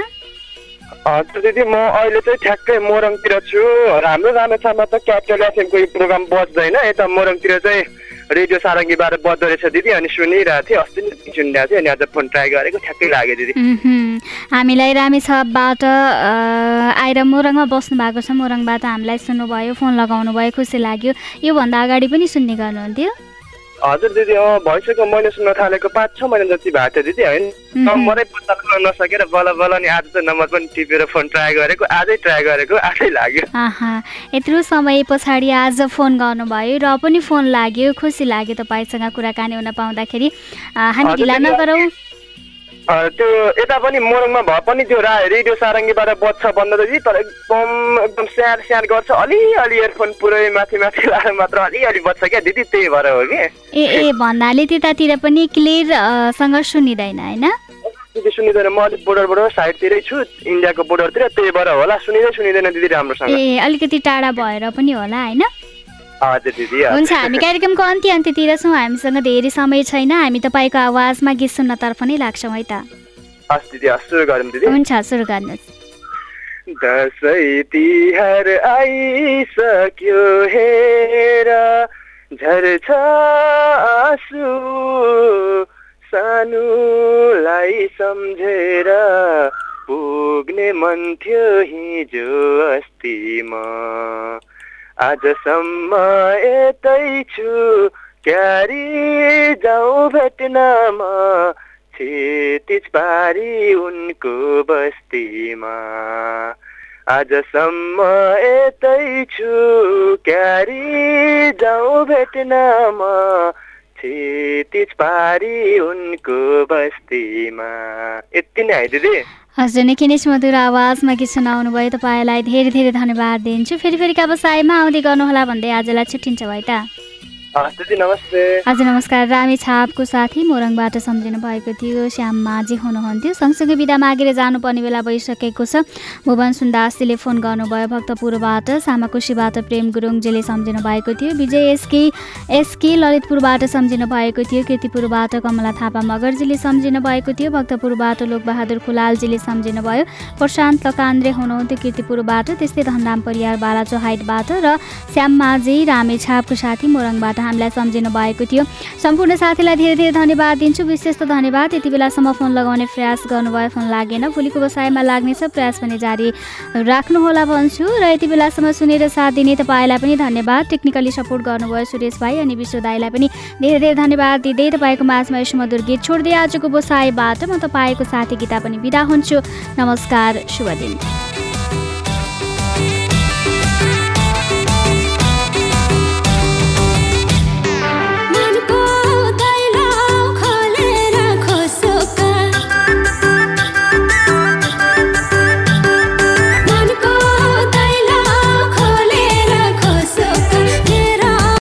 हजुर दिदी म अहिले चाहिँ ठ्याक्कै मोरङतिर छु हाम्रो रामेछापमा त क्यापिटल एफएमको यो प्रोग्राम बज्दैन यता मोरङतिर चाहिँ रेडियो सारङ्गीबाट बज्दो रहेछ दिदी अनि सुनिरहेको थिएँ अस्ति नै सुनिरहेको थिएँ अनि आज फोन ट्राई गरेको ठ्याक्कै लाग्यो दिदी। हामीलाई रामेछापबाट आएर मोरङमा बस्नु भएको छ। मोरङबाट हामीलाई सुन्नुभयो फोन लगाउनु भयो खुसी लाग्यो। योभन्दा अगाडि पनि सुन्ने गर्नुहुन्थ्यो। हजुर दिदी अँ भइसक्यो मैले सुन्न थालेको पाँच छ महिना जति भएको थियो दिदी होइन? नम्बरै पत्ता लगाउन नसकेर बल्ल बल्ल नि आज त नम्बर पनि टिपेर फोन ट्राई गरेको आजै ट्राई गरेको आजै लाग्यो। यत्रो समय पछाडि आज फोन गर्नुभयो र पनि फोन लाग्यो खुसी लाग्यो तपाईँसँग कुराकानी हुन पाउँदाखेरि। हामी ढिला नगरौँ। त्यो यता पनि मोरङमा भए पनि त्यो रा रेडियो सारङ्गीबाट बज्छ बन्द दिदी तर एकदम एकदम स्याहार स्याहार गर्छ। अलिअलि इयरफोन पुरै माथि माथि लाएर मात्र अलिअलि बज्छ क्या दिदी त्यही भएर हो कि। ए ए भन्नाले त्यतातिर पनि क्लियर अ, सँग सुनिँदैन होइन? दिदी सुनिँदैन। म अलिक बोर्डरबाट साइडतिरै छु इन्डियाको बोर्डरतिर त्यही भएर होला। सुनिँदै सुनिँदैन दिदी राम्रोसँग। ए अलिकति टाढा भएर पनि होला होइन। हुन्छ हामी कार्यक्रमको अन्त्य अन्त्यतिर छौँ। हामीसँग धेरै समय छैन। हामी तपाईँको आवाजमा गीत सुन्नतर्फ नै लाग्छौँ है त। हुन्छ सुरु गर्नुहोस्। दसैँ तिहार आइसक्यो हेर। झर्छ आँसु सानुलाई सम्झेर। पुग्ने मन थियो हिजो अस्तिमा। आजसम्म यतै छु। क्यारी जाउँ भेट्नमा क्षितिज पारी उनको बस्तीमा। आजसम्म यतै छु। क्यारी जाउँ भेट्नमा क्षितिज पारी उनको बस्तीमा। यति नै है दिदी। हजुर निकै नै मधुर आवाजमा गीत सुनाउनु भयो तपाईँलाई धेरै धेरै धन्यवाद दिन्छु। फेरि फेरि व्यवसायमा आउँदै गर्नुहोला भन्दै आजलाई छुट्टिन्छ भयो त। हजुर नमस्कार रामे छापको साथी। मोरङबाट सम्झिनु भएको थियो श्याम माझी हुनुहुन्थ्यो। सँगसँगै बिदा मागेर जानुपर्ने बेला भइसकेको छ। भुवन सुन्दासजीले फोन गर्नुभयो भक्तपुरबाट सामाकुसीबाट प्रेम गुरुङजीले सम्झिनु भएको थियो। विजय एसके एसके ललितपुरबाट सम्झिनु भएको थियो। किर्तिपुरबाट कमला थापा मगरजीले सम्झिनु भएको थियो। भक्तपुरबाट लोकबहादुर खुलालजीले सम्झिनु भयो। प्रशान्त लकान्द्रे हुनुहुन्थ्यो किर्तिपुरबाट। त्यस्तै धनराम परियार बालाचो हाइटबाट र श्याम माझी रामेछापको साथी। मोरङबाट हामीलाई सम्झिनु भएको थियो। सम्पूर्ण साथीलाई धेरै धेरै धन्यवाद दिन्छु। विशेष त धन्यवाद। यति बेलासम्म फोन लगाउने प्रयास गर्नुभयो फोन लागेन। भोलिको व्यवसायमा लाग्नेछ प्रयास पनि जारी राख्नुहोला भन्छु। र यति बेलासम्म सुनेर साथ दिने तपाईँलाई पनि धन्यवाद। टेक्निकली सपोर्ट गर्नुभयो सुरेश भाइ अनि विश्व दाईलाई पनि धेरै धेरै धन्यवाद दिँदै तपाईँको माझमा यस मधुर गीत छोड्दै आजको व्यवसायबाट म तपाईँको साथी गीता पनि बिदा हुन्छु। नमस्कार शुभ दिन।